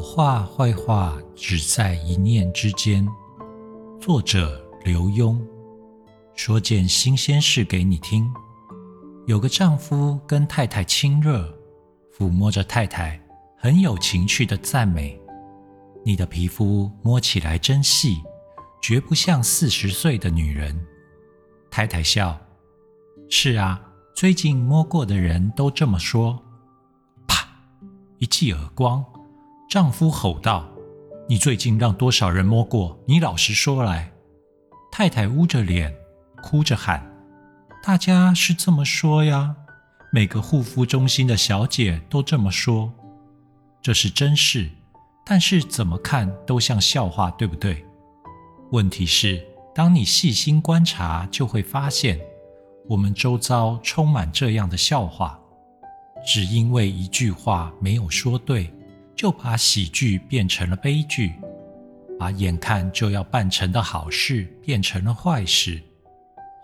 好话坏话只在一念之间。作者刘墉说件新鲜事给你听：有个丈夫跟太太亲热，抚摸着太太，很有情趣的赞美：“你的皮肤摸起来真细，绝不像四十岁的女人。”太太笑：“是啊，最近摸过的人都这么说。”啪！一记耳光。丈夫吼道：“你最近让多少人摸过？你老实说来。”太太捂着脸，哭着喊：“大家是这么说呀，每个护肤中心的小姐都这么说。这是真事，但是怎么看都像笑话，对不对？问题是，当你细心观察，就会发现，我们周遭充满这样的笑话，只因为一句话没有说对。”就把喜剧变成了悲剧，把眼看就要办成的好事变成了坏事。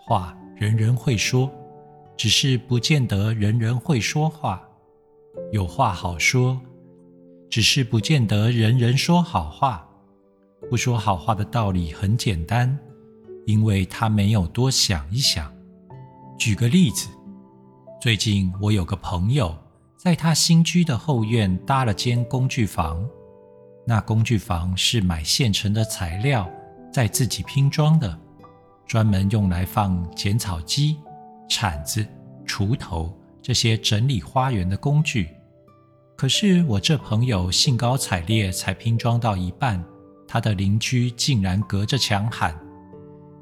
话人人会说，只是不见得人人会说话。有话好说，只是不见得人人说好话。不说好话的道理很简单，因为他没有多想一想。举个例子，最近我有个朋友。在他新居的后院搭了间工具房，那工具房是买现成的材料，再自己拼装的，专门用来放剪草机、铲子、锄头这些整理花园的工具。可是我这朋友兴高采烈，才拼装到一半，他的邻居竟然隔着墙喊：“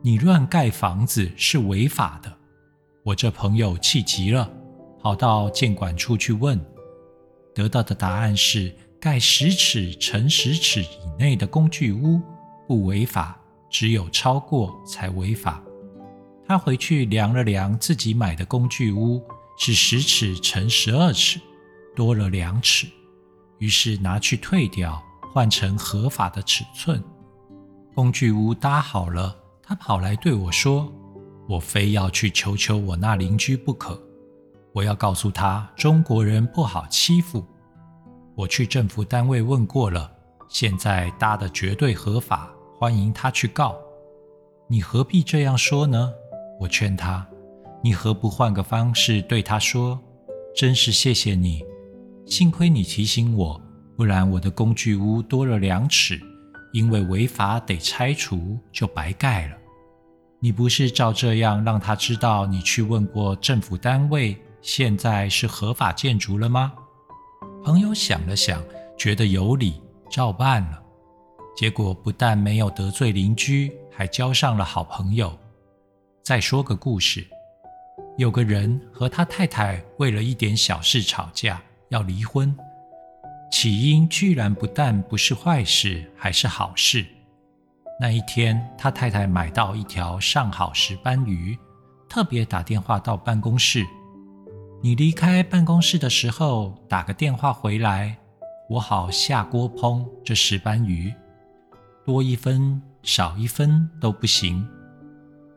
你乱盖房子是违法的！”我这朋友气急了。跑到建管处去问，得到的答案是盖十尺乘十尺以内的工具屋不违法，只有超过才违法。他回去量了量自己买的工具屋是十尺乘十二尺，多了两尺，于是拿去退掉，换成合法的尺寸。工具屋搭好了，他跑来对我说：“我非要去求求我那邻居不可。”我要告诉他，中国人不好欺负。我去政府单位问过了，现在搭的绝对合法，欢迎他去告。你何必这样说呢？我劝他，你何不换个方式对他说？真是谢谢你，幸亏你提醒我，不然我的工具屋多了两尺，因为违法得拆除，就白盖了。你不是照这样让他知道你去问过政府单位？现在是合法建筑了吗？朋友想了想，觉得有理，照办了。结果不但没有得罪邻居，还交上了好朋友。再说个故事：有个人和他太太为了一点小事吵架，要离婚。起因居然不但不是坏事，还是好事。那一天，他太太买到一条上好石斑鱼，特别打电话到办公室。你离开办公室的时候，打个电话回来，我好下锅烹这石斑鱼，多一分少一分都不行。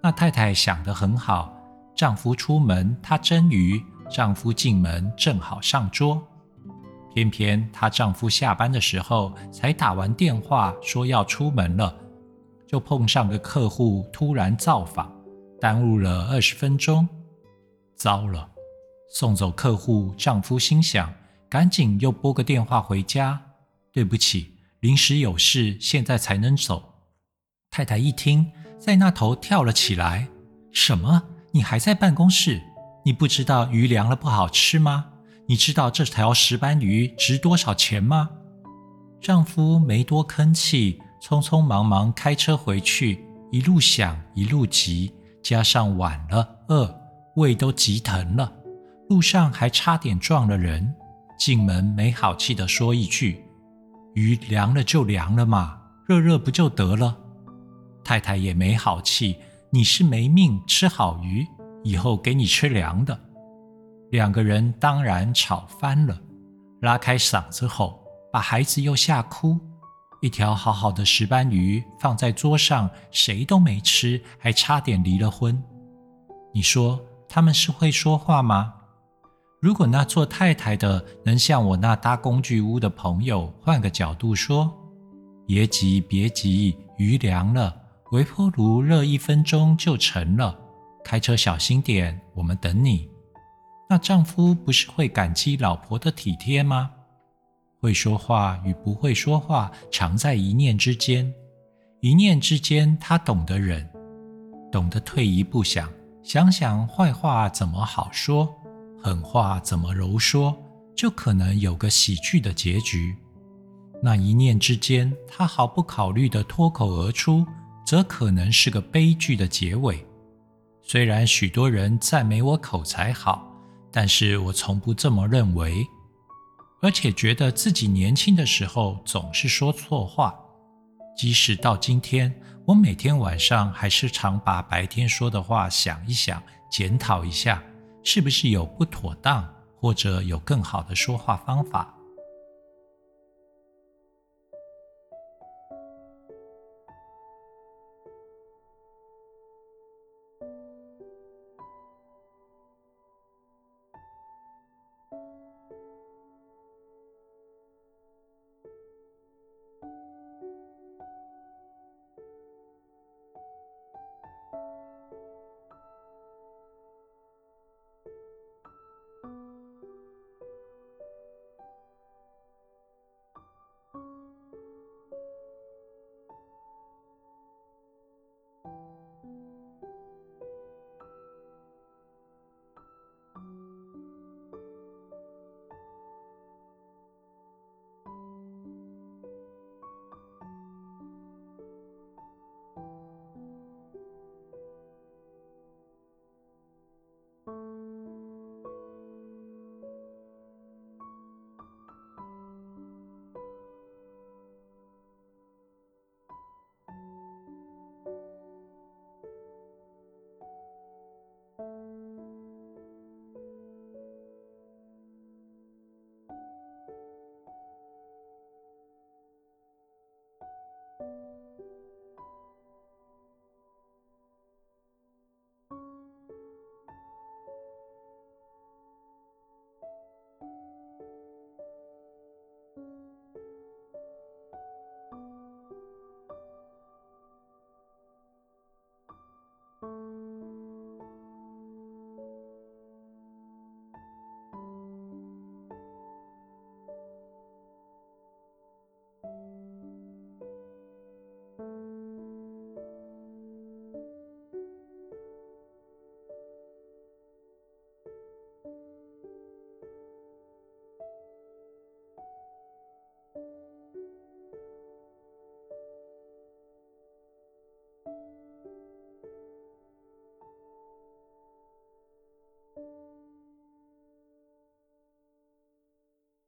那太太想得很好，丈夫出门她蒸鱼，丈夫进门正好上桌。偏偏她丈夫下班的时候才打完电话说要出门了，就碰上个客户突然造访，耽误了二十分钟，糟了。送走客户，丈夫心想：赶紧又拨个电话回家。对不起，临时有事，现在才能走。太太一听，在那头跳了起来：“什么？你还在办公室？你不知道鱼凉了不好吃吗？你知道这条石斑鱼值多少钱吗？”丈夫没多吭气，匆匆忙忙开车回去，一路想一路急，加上晚了，饿，胃都急疼了。路上还差点撞了人，进门没好气地说一句：“鱼凉了就凉了嘛，热热不就得了？”太太也没好气：“你是没命吃好鱼，以后给你吃凉的。”两个人当然吵翻了，拉开嗓子吼，把孩子又吓哭。一条好好的石斑鱼放在桌上，谁都没吃，还差点离了婚。你说他们是会说话吗？如果那做太太的能像我那搭工具屋的朋友换个角度说：“别急，别急，鱼凉了，微波炉热一分钟就成了。开车小心点，我们等你。”那丈夫不是会感激老婆的体贴吗？会说话与不会说话，常在一念之间。一念之间，他懂得忍，懂得退一步想，想想坏话怎么好说。狠话怎么柔说，就可能有个喜剧的结局。那一念之间，他毫不考虑的脱口而出，则可能是个悲剧的结尾。虽然许多人赞美我口才好，但是我从不这么认为，而且觉得自己年轻的时候总是说错话。即使到今天，我每天晚上还是常把白天说的话想一想，检讨一下。是不是有不妥当，或者有更好的说话方法？